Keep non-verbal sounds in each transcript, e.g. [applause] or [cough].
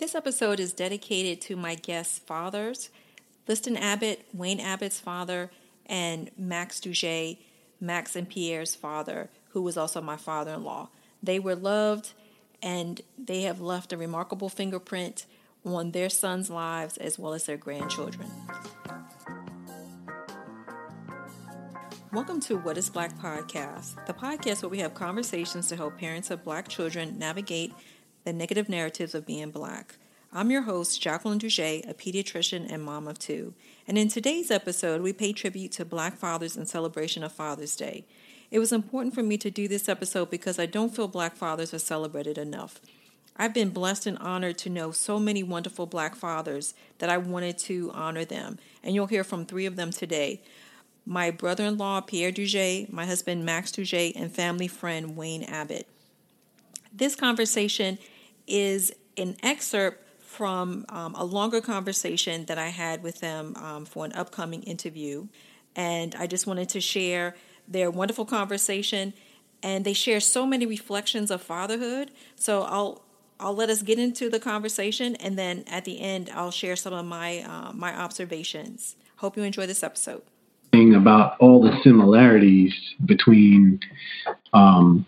This episode is dedicated to my guest fathers, Liston Abbott, Wayne Abbott's father, and Max Dougé, Max and Pierre's father, who was also my father in law. They were loved and they have left a remarkable fingerprint on their sons' lives as well as their grandchildren. Welcome to What is Black Podcast, the podcast where we have conversations to help parents of black children navigate the negative narratives of being black. I'm your host, Jacqueline Dougé, a pediatrician and mom of two. And in today's episode, we pay tribute to black fathers in celebration of Father's Day. It was important for me to do this episode because I don't feel black fathers are celebrated enough. I've been blessed and honored to know so many wonderful black fathers that I wanted to honor them. And you'll hear from three of them today my brother in law, Pierre Dougé, my husband, Max Dougé, and family friend, Wayne Abbott. This conversation is an excerpt from um, a longer conversation that I had with them um, for an upcoming interview. And I just wanted to share their wonderful conversation. And they share so many reflections of fatherhood. So I'll I'll let us get into the conversation, and then at the end, I'll share some of my uh, my observations. Hope you enjoy this episode. About all the similarities between um,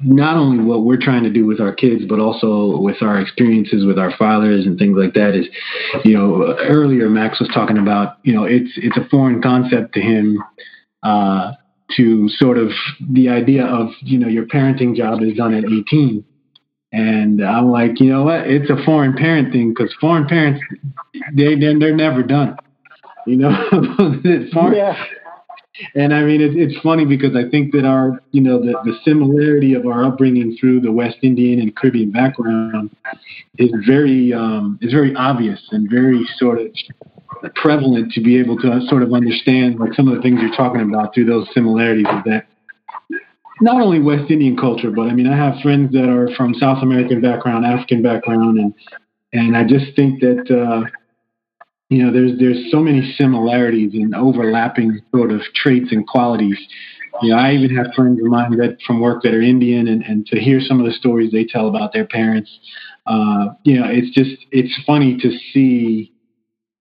not only what we're trying to do with our kids, but also with our experiences with our fathers and things like that is, you know, earlier Max was talking about, you know, it's it's a foreign concept to him uh, to sort of the idea of, you know, your parenting job is done at 18. And I'm like, you know what? It's a foreign parent thing because foreign parents, they they're, they're never done. You know, [laughs] foreign, yeah and I mean, it's it's funny because I think that our, you know, the, the similarity of our upbringing through the West Indian and Caribbean background is very um, is very obvious and very sort of prevalent to be able to sort of understand like some of the things you're talking about through those similarities of that. Not only West Indian culture, but I mean, I have friends that are from South American background, African background, and and I just think that uh, you know, there's there's so many similarities and overlapping sort of traits and qualities. You know, I even have friends of mine that from work that are Indian, and, and to hear some of the stories they tell about their parents, uh, you know, it's just it's funny to see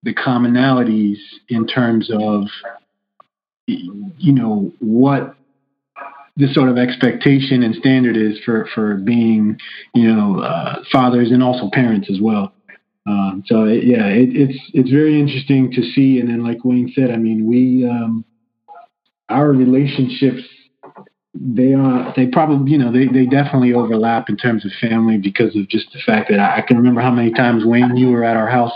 the commonalities in terms of you know what the sort of expectation and standard is for for being you know uh, fathers and also parents as well. Um, so it, yeah, it, it's it's very interesting to see. And then, like Wayne said, I mean, we um, our relationships they are they probably you know they, they definitely overlap in terms of family because of just the fact that I, I can remember how many times Wayne you were at our house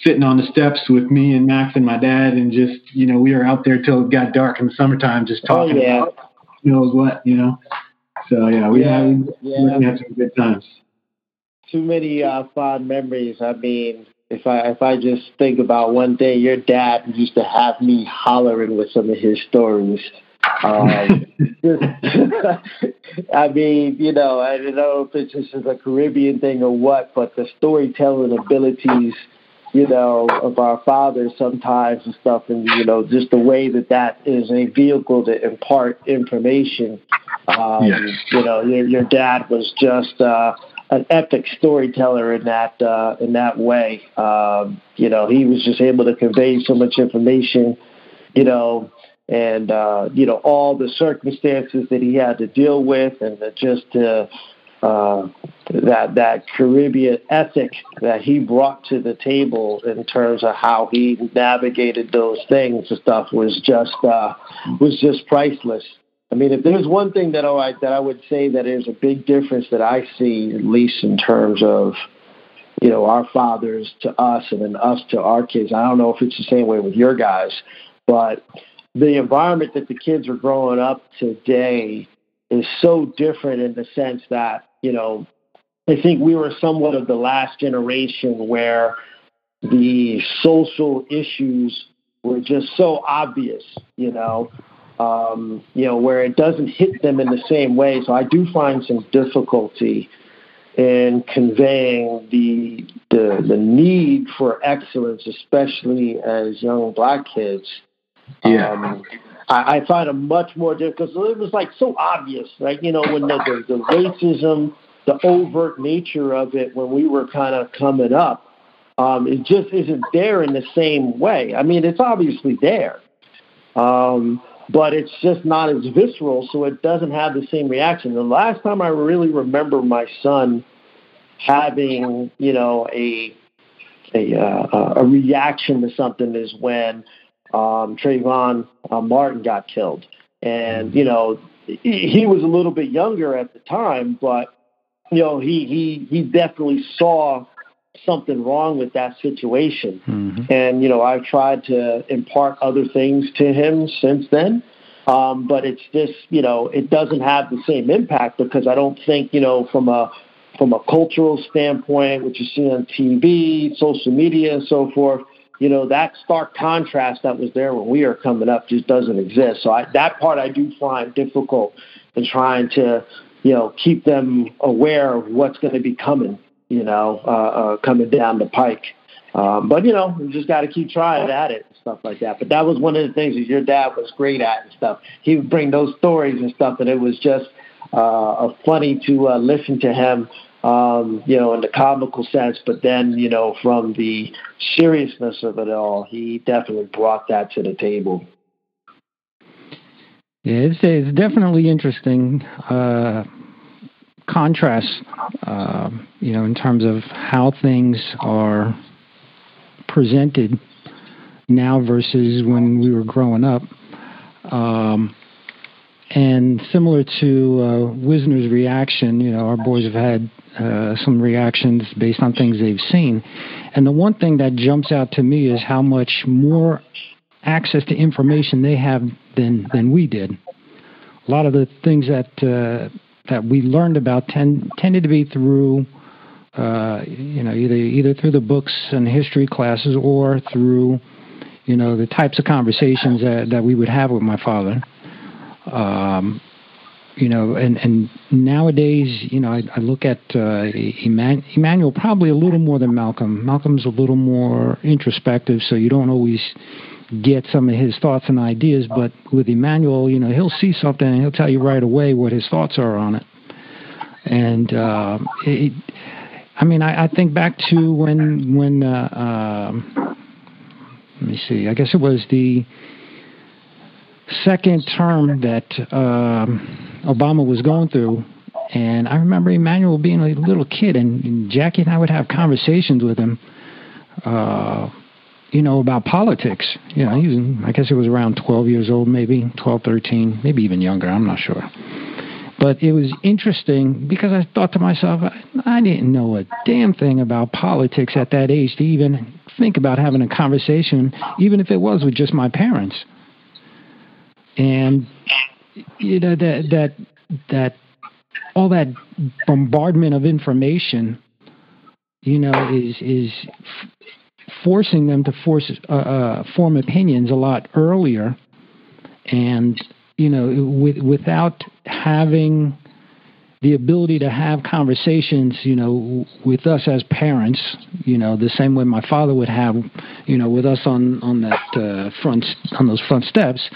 sitting on the steps with me and Max and my dad and just you know we were out there till it got dark in the summertime just talking oh, yeah. about who knows what you know so yeah we yeah, had, yeah. we had some good times too many uh, fond memories. I mean, if I if I just think about one day, your dad used to have me hollering with some of his stories. Um, [laughs] I mean, you know, I don't know if it's just a Caribbean thing or what, but the storytelling abilities, you know, of our fathers sometimes and stuff, and you know, just the way that that is a vehicle to impart information. Um, yes. You know, your, your dad was just. Uh, an epic storyteller in that uh, in that way. Um, you know, he was just able to convey so much information. You know, and uh, you know all the circumstances that he had to deal with, and the, just uh, uh, that that Caribbean ethic that he brought to the table in terms of how he navigated those things and stuff was just uh, was just priceless. I mean, if there's one thing that oh, I that I would say that is a big difference that I see, at least in terms of you know our fathers to us and then us to our kids. I don't know if it's the same way with your guys, but the environment that the kids are growing up today is so different in the sense that you know I think we were somewhat of the last generation where the social issues were just so obvious, you know um, you know, where it doesn't hit them in the same way. So I do find some difficulty in conveying the the, the need for excellence, especially as young black kids. Yeah. Um, I, I find it much more difficult. So it was like so obvious, right? You know, when the, the, the racism the overt nature of it when we were kind of coming up, um, it just isn't there in the same way. I mean, it's obviously there, um, but it's just not as visceral, so it doesn't have the same reaction. The last time I really remember my son having, you know, a a, uh, a reaction to something is when um, Trayvon uh, Martin got killed, and you know he was a little bit younger at the time, but you know he he he definitely saw something wrong with that situation. Mm-hmm. And, you know, I've tried to impart other things to him since then. Um, but it's just, you know, it doesn't have the same impact because I don't think, you know, from a from a cultural standpoint, which you see on TV, social media, and so forth, you know, that stark contrast that was there when we were coming up just doesn't exist. So I, that part I do find difficult in trying to, you know, keep them aware of what's going to be coming you know, uh, uh, coming down the pike. Um, but you know, you just got to keep trying at it and stuff like that. But that was one of the things that your dad was great at and stuff. He would bring those stories and stuff, and it was just uh, funny to uh, listen to him. Um, you know, in the comical sense, but then, you know, from the seriousness of it all, he definitely brought that to the table. Yeah, it's, it's definitely interesting. Uh, contrast, uh, you know, in terms of how things are presented now versus when we were growing up. Um, and similar to uh, Wisner's reaction, you know, our boys have had uh, some reactions based on things they've seen. And the one thing that jumps out to me is how much more access to information they have than than we did. A lot of the things that uh, that we learned about tend, tended to be through, uh, you know, either either through the books and history classes or through, you know, the types of conversations that, that we would have with my father. Um, you know, and, and nowadays, you know, I, I look at uh, Emmanuel probably a little more than Malcolm. Malcolm's a little more introspective, so you don't always get some of his thoughts and ideas. But with Emmanuel, you know, he'll see something and he'll tell you right away what his thoughts are on it. And uh, it, I mean, I, I think back to when when uh, uh, let me see. I guess it was the second term that uh, Obama was going through. And I remember Emmanuel being a little kid, and, and Jackie and I would have conversations with him. Uh, you know, about politics. You know, he was, I guess he was around 12 years old, maybe 12, 13, maybe even younger. I'm not sure. But it was interesting because I thought to myself, I didn't know a damn thing about politics at that age to even think about having a conversation, even if it was with just my parents. And you know that that that all that bombardment of information, you know, is is forcing them to force uh, uh, form opinions a lot earlier, and you know, with, without having the ability to have conversations, you know, with us as parents, you know, the same way my father would have, you know, with us on on that uh, front on those front steps.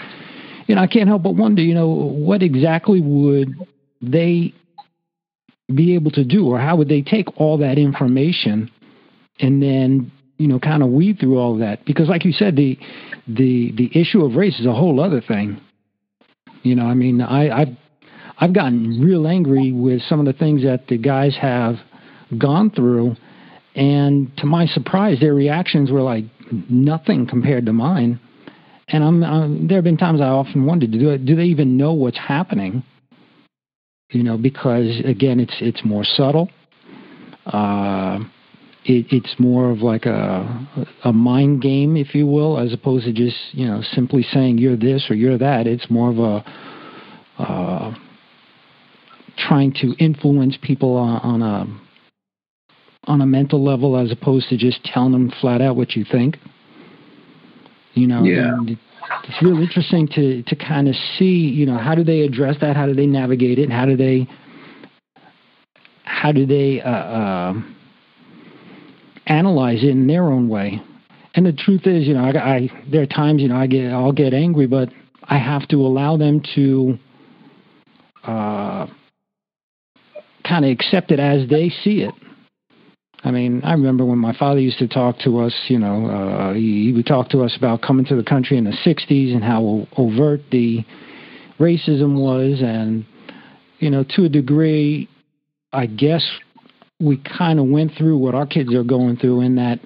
You know, I can't help but wonder, you know, what exactly would they be able to do, or how would they take all that information and then you know, kind of weed through all that because, like you said, the the the issue of race is a whole other thing. You know, I mean, I, I've I've gotten real angry with some of the things that the guys have gone through, and to my surprise, their reactions were like nothing compared to mine. And I'm, I'm there have been times I often wondered, do do they even know what's happening? You know, because again, it's it's more subtle. Uh, it, it's more of like a a mind game, if you will, as opposed to just you know simply saying you're this or you're that. It's more of a uh, trying to influence people on, on a on a mental level as opposed to just telling them flat out what you think. You know, yeah. it's really interesting to to kind of see, you know, how do they address that? How do they navigate it? How do they how do they uh, uh, analyze it in their own way. And the truth is, you know, I, I there are times, you know, I get I'll get angry, but I have to allow them to uh, kind of accept it as they see it. I mean, I remember when my father used to talk to us, you know, uh, he, he would talk to us about coming to the country in the 60s and how overt the racism was. And, you know, to a degree, I guess we kind of went through what our kids are going through in that,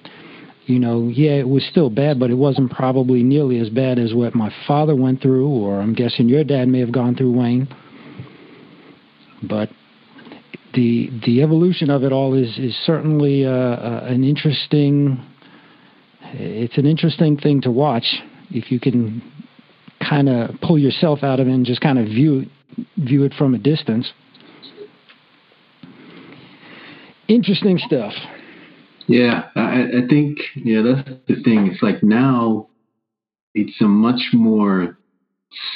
you know, yeah, it was still bad, but it wasn't probably nearly as bad as what my father went through, or I'm guessing your dad may have gone through, Wayne. But the the evolution of it all is is certainly uh, uh, an interesting. It's an interesting thing to watch if you can kind of pull yourself out of it and just kind of view view it from a distance. Interesting stuff. Yeah, I, I think yeah that's the thing. It's like now it's a much more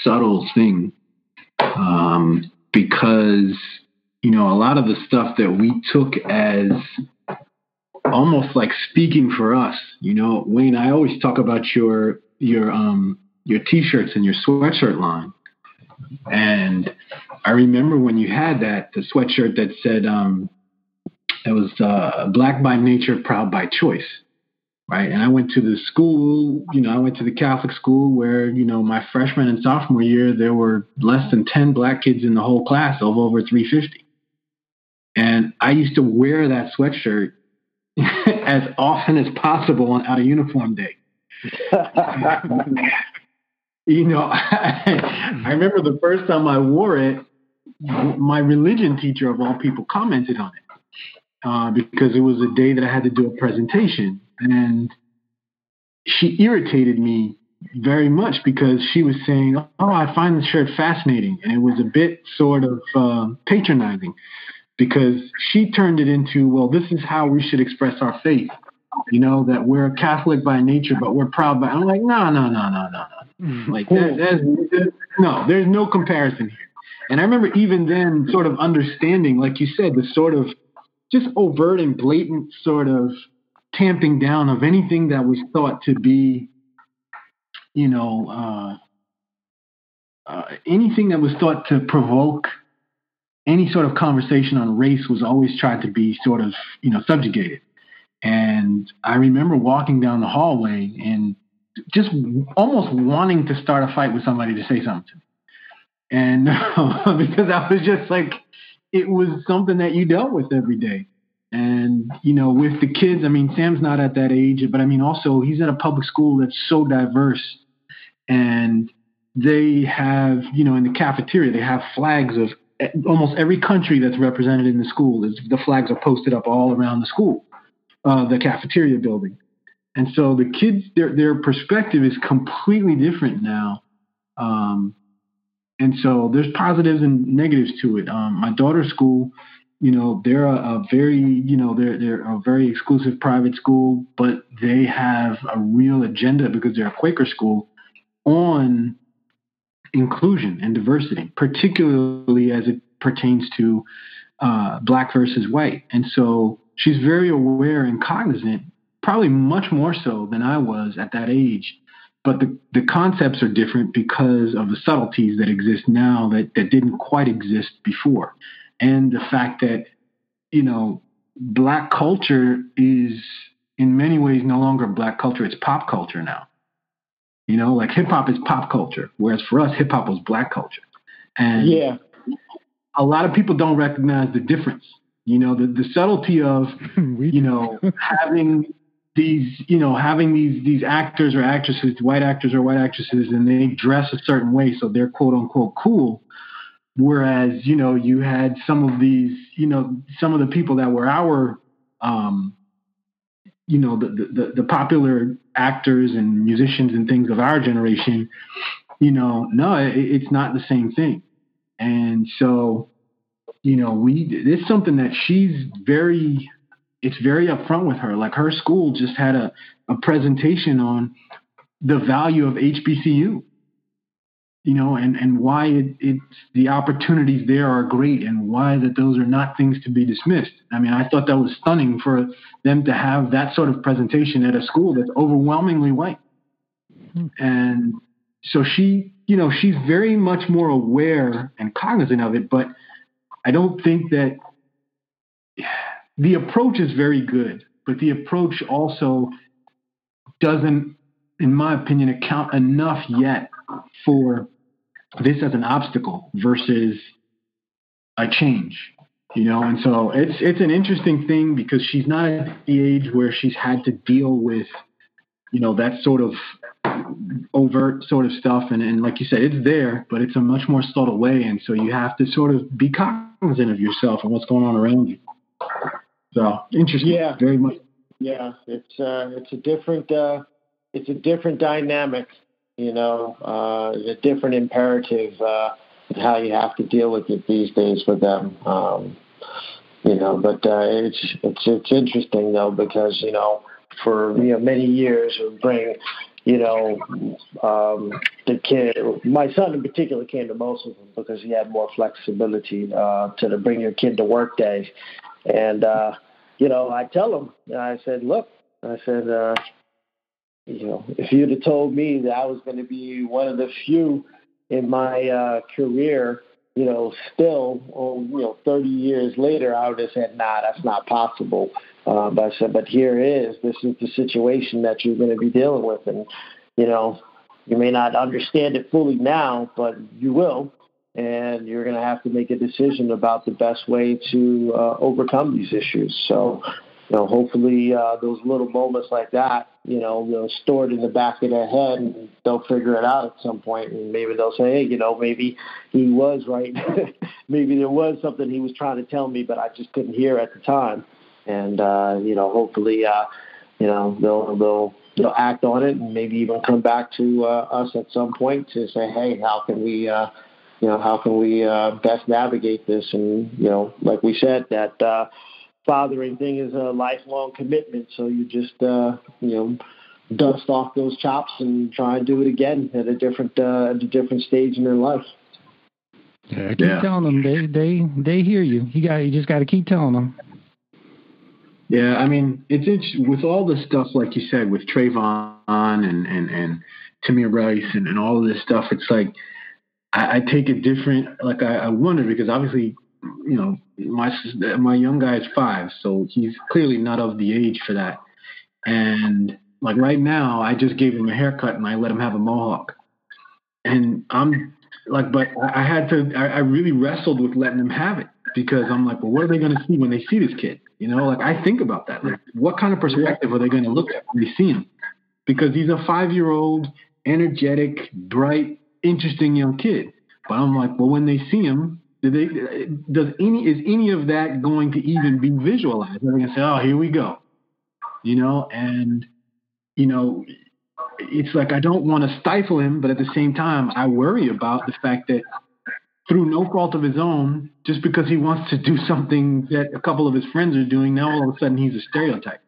subtle thing um, because you know, a lot of the stuff that we took as almost like speaking for us. You know, Wayne, I always talk about your your um your t-shirts and your sweatshirt line. And I remember when you had that the sweatshirt that said um it was uh, black by nature, proud by choice. Right. And I went to the school, you know, I went to the Catholic school where, you know, my freshman and sophomore year, there were less than 10 black kids in the whole class of over 350. And I used to wear that sweatshirt [laughs] as often as possible on out of uniform day. [laughs] you know, I, [laughs] I remember the first time I wore it, my religion teacher of all people commented on it uh, because it was a day that I had to do a presentation, and she irritated me very much because she was saying, "Oh, I find the shirt fascinating," and it was a bit sort of uh, patronizing because she turned it into, well, this is how we should express our faith. You know, that we're Catholic by nature, but we're proud by. I'm like, no, no, no, no, no, no. Like that, that's, no, there's no comparison here. And I remember even then, sort of understanding, like you said, the sort of just overt and blatant sort of tamping down of anything that was thought to be, you know, uh, uh, anything that was thought to provoke any sort of conversation on race was always tried to be sort of, you know, subjugated. And I remember walking down the hallway and just almost wanting to start a fight with somebody to say something. And [laughs] because I was just like, it was something that you dealt with every day. And, you know, with the kids, I mean, Sam's not at that age, but I mean, also he's at a public school that's so diverse. And they have, you know, in the cafeteria, they have flags of almost every country that's represented in the school the flags are posted up all around the school, uh, the cafeteria building, and so the kids their their perspective is completely different now, um, and so there's positives and negatives to it. Um, my daughter's school, you know, they're a, a, very you know they're they're a very exclusive private school, but they have a real agenda because they're a Quaker school on inclusion and diversity, particularly as it pertains to uh, black versus white. And so she's very aware and cognizant, probably much more so than I was at that age. But the, the concepts are different because of the subtleties that exist now that, that didn't quite exist before. And the fact that, you know, black culture is in many ways no longer black culture, it's pop culture now. You know, like hip hop is pop culture, whereas for us, hip hop was black culture. And yeah, a lot of people don't recognize the difference. You know, the, the subtlety of, [laughs] you know, having these, you know, having these these actors or actresses, white actors or white actresses, and they dress a certain way, so they're quote unquote cool. Whereas, you know, you had some of these, you know, some of the people that were our um, you know the, the, the popular actors and musicians and things of our generation you know no it, it's not the same thing and so you know we it's something that she's very it's very upfront with her like her school just had a, a presentation on the value of hbcu you know, and, and why it, it's the opportunities there are great and why that those are not things to be dismissed. I mean, I thought that was stunning for them to have that sort of presentation at a school that's overwhelmingly white. Hmm. And so she, you know, she's very much more aware and cognizant of it, but I don't think that the approach is very good, but the approach also doesn't, in my opinion, account enough yet for this as an obstacle versus a change you know? And so it's it's an interesting thing because she's not at the age where she's had to deal with you know that sort of overt sort of stuff. And, and like you said it's there but it's a much more subtle way. And so you have to sort of be cognizant of yourself and what's going on around you so interesting. Yeah. Very much. Yeah it's uh it's a different uh it's a different dynamic you know uh a different imperative uh how you have to deal with it these days with them. Um, you know, but uh, it's it's it's interesting though because you know for you know many years we bring you know um, the kid my son in particular came to most of them because he had more flexibility uh, to the bring your kid to work day and uh, you know I tell him I said look I said uh, you know if you'd have told me that I was going to be one of the few in my uh, career, you know, still, oh, you know, 30 years later, I would have said, nah, that's not possible. Uh, but I said, but here is. This is the situation that you're going to be dealing with. And, you know, you may not understand it fully now, but you will. And you're going to have to make a decision about the best way to uh, overcome these issues. So, you know, hopefully uh, those little moments like that, you know, they'll store it in the back of their head and they'll figure it out at some point and maybe they'll say, hey, you know, maybe he was right. [laughs] maybe there was something he was trying to tell me, but I just couldn't hear at the time. And, uh, you know, hopefully, uh, you know, they'll, they'll, they'll act on it and maybe even come back to uh, us at some point to say, hey, how can we, uh, you know, how can we uh, best navigate this? And, you know, like we said, that, uh, fathering thing is a lifelong commitment. So you just uh, you know dust off those chops and try and do it again at a different uh, at a different stage in their life. Yeah, keep yeah. telling them they they they hear you. You got you just got to keep telling them. Yeah, I mean it's, it's with all the stuff like you said with Trayvon and and and Tamir Rice and, and all of this stuff. It's like I, I take a different like I, I wonder because obviously you know, my my young guy is five, so he's clearly not of the age for that. And like right now, I just gave him a haircut and I let him have a mohawk. And I'm like, but I had to. I, I really wrestled with letting him have it because I'm like, well, what are they going to see when they see this kid? You know, like I think about that. Like, what kind of perspective are they going to look at when they see him? Because he's a five-year-old, energetic, bright, interesting young kid. But I'm like, well, when they see him, do they, does any is any of that going to even be visualized? They're going to say, "Oh, here we go," you know, and you know, it's like I don't want to stifle him, but at the same time, I worry about the fact that through no fault of his own, just because he wants to do something that a couple of his friends are doing, now all of a sudden he's a stereotype.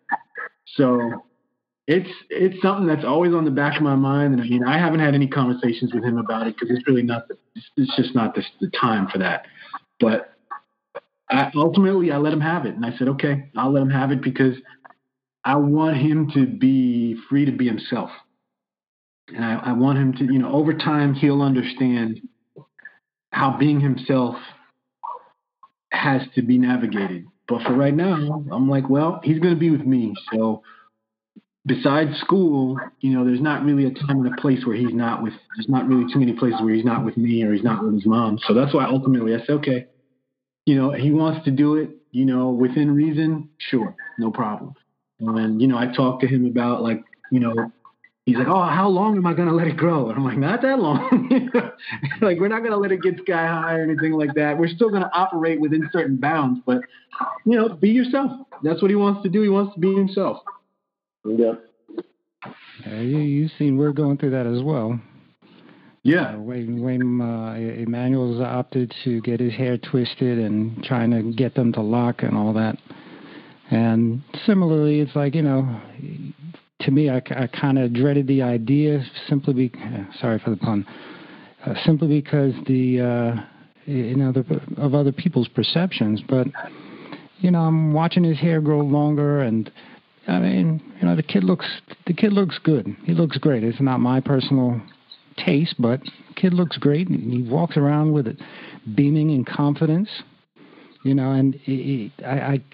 So it's it's something that's always on the back of my mind. And I mean, I haven't had any conversations with him about it because it's really not the, it's just not the, the time for that. But I, ultimately, I let him have it, and I said, okay, I'll let him have it because I want him to be free to be himself, and I, I want him to, you know, over time he'll understand how being himself has to be navigated. But for right now, I'm like, well, he's going to be with me, so besides school, you know, there's not really a time and a place where he's not with. There's not really too many places where he's not with me or he's not with his mom. So that's why ultimately I said, okay, you know, he wants to do it, you know, within reason, sure, no problem. And you know, I talked to him about like, you know, he's like, oh, how long am I gonna let it grow? And I'm like, not that long. [laughs] like we're not gonna let it get sky high or anything like that. We're still gonna operate within certain bounds, but you know, be yourself. That's what he wants to do. He wants to be himself. Yeah. Uh, you, you've seen we're going through that as well. Yeah. Uh, when when uh, Emmanuel's opted to get his hair twisted and trying to get them to lock and all that. And similarly, it's like, you know, to me, I, I kind of dreaded the idea simply be, sorry for the pun, uh, simply because the, uh, you know, the, of other people's perceptions. But, you know, I'm watching his hair grow longer and I mean, you know, the kid looks the kid looks good. He looks great. It's not my personal taste, but the kid looks great. And He walks around with it, beaming in confidence. You know, and it, it, I, I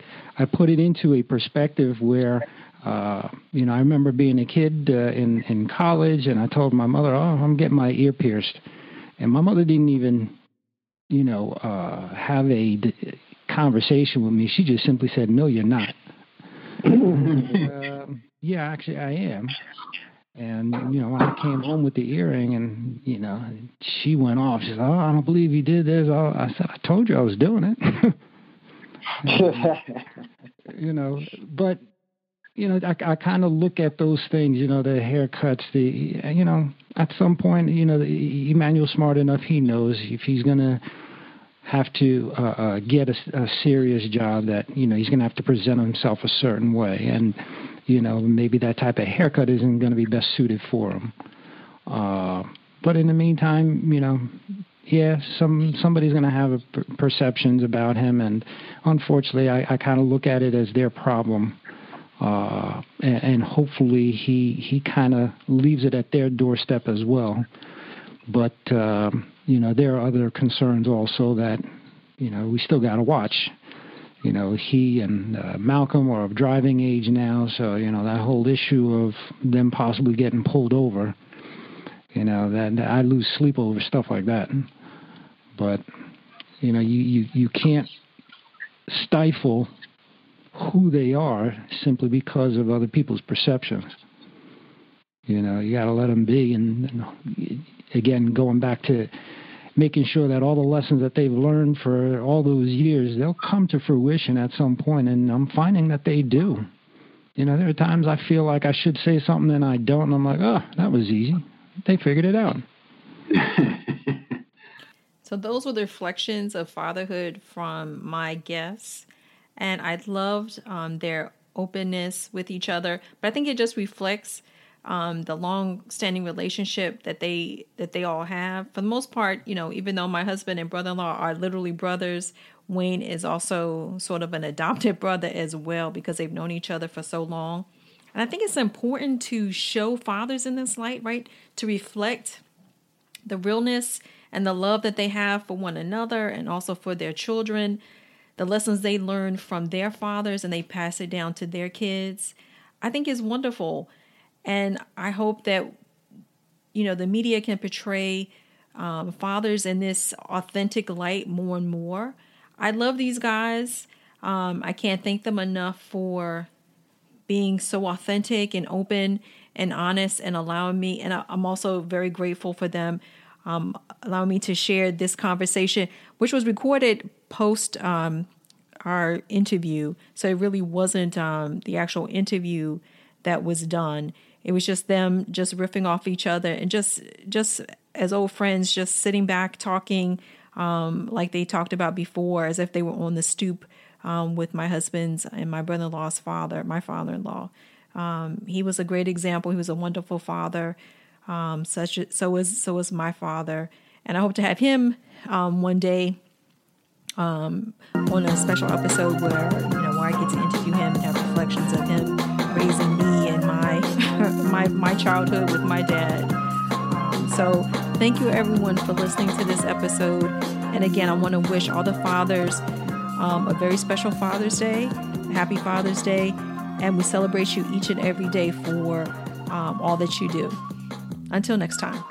I put it into a perspective where. Uh, you know, I remember being a kid uh, in in college, and I told my mother, "Oh, I'm getting my ear pierced," and my mother didn't even, you know, uh, have a d- conversation with me. She just simply said, "No, you're not." Um, yeah, actually, I am. And you know, I came home with the earring, and you know, she went off. She said, "Oh, I don't believe you did this." I said, "I told you I was doing it." you know, but you know, I, I kind of look at those things. You know, the haircuts. The you know, at some point, you know, Emmanuel's smart enough. He knows if he's gonna have to uh, uh, get a, a serious job that you know he's going to have to present himself a certain way, and you know maybe that type of haircut isn't going to be best suited for him. Uh, but in the meantime, you know, yeah, some somebody's going to have per- perceptions about him, and unfortunately, I, I kind of look at it as their problem. Uh, and, and hopefully he he kind of leaves it at their doorstep as well. But um, you know, there are other concerns also that, you know, we still got to watch. You know, he and uh, Malcolm are of driving age now, so you know that whole issue of them possibly getting pulled over. You know that, that I lose sleep over stuff like that. But you know, you you you can't stifle who they are simply because of other people's perceptions. You know, you got to let them be, and, and again, going back to making sure that all the lessons that they've learned for all those years they'll come to fruition at some point and i'm finding that they do. You know there are times i feel like i should say something and i don't and i'm like oh that was easy. They figured it out. [laughs] So those were the reflections of fatherhood from my guests and i loved um, their openness with each other but i think it just reflects um, the long-standing relationship that they that they all have. For the most part, you know, even though my husband and brother-in-law are literally brothers, Wayne is also sort of an adopted [laughs] brother as well because they've known each other for so long. And I think it's important to show fathers in this light, right? To reflect the realness and the love that they have for one another and also for their children, the lessons they learn from their fathers and they pass it down to their kids. I think is wonderful. And I hope that, you know, the media can portray um, fathers in this authentic light more and more. I love these guys. Um, I can't thank them enough for being so authentic and open and honest and allowing me. And I'm also very grateful for them um, allowing me to share this conversation, which was recorded post um, our interview. So it really wasn't um, the actual interview that was done. It was just them just riffing off each other and just just as old friends, just sitting back talking um, like they talked about before, as if they were on the stoop um, with my husband's and my brother-in-law's father, my father-in-law. Um, he was a great example. He was a wonderful father. Um, such so was so was my father, and I hope to have him um, one day um, on a special episode where you know where I get to interview him and have reflections of him raising me and my my my childhood with my dad. So thank you everyone for listening to this episode. And again, I want to wish all the fathers um, a very special Father's Day, Happy Father's Day, and we celebrate you each and every day for um, all that you do. Until next time.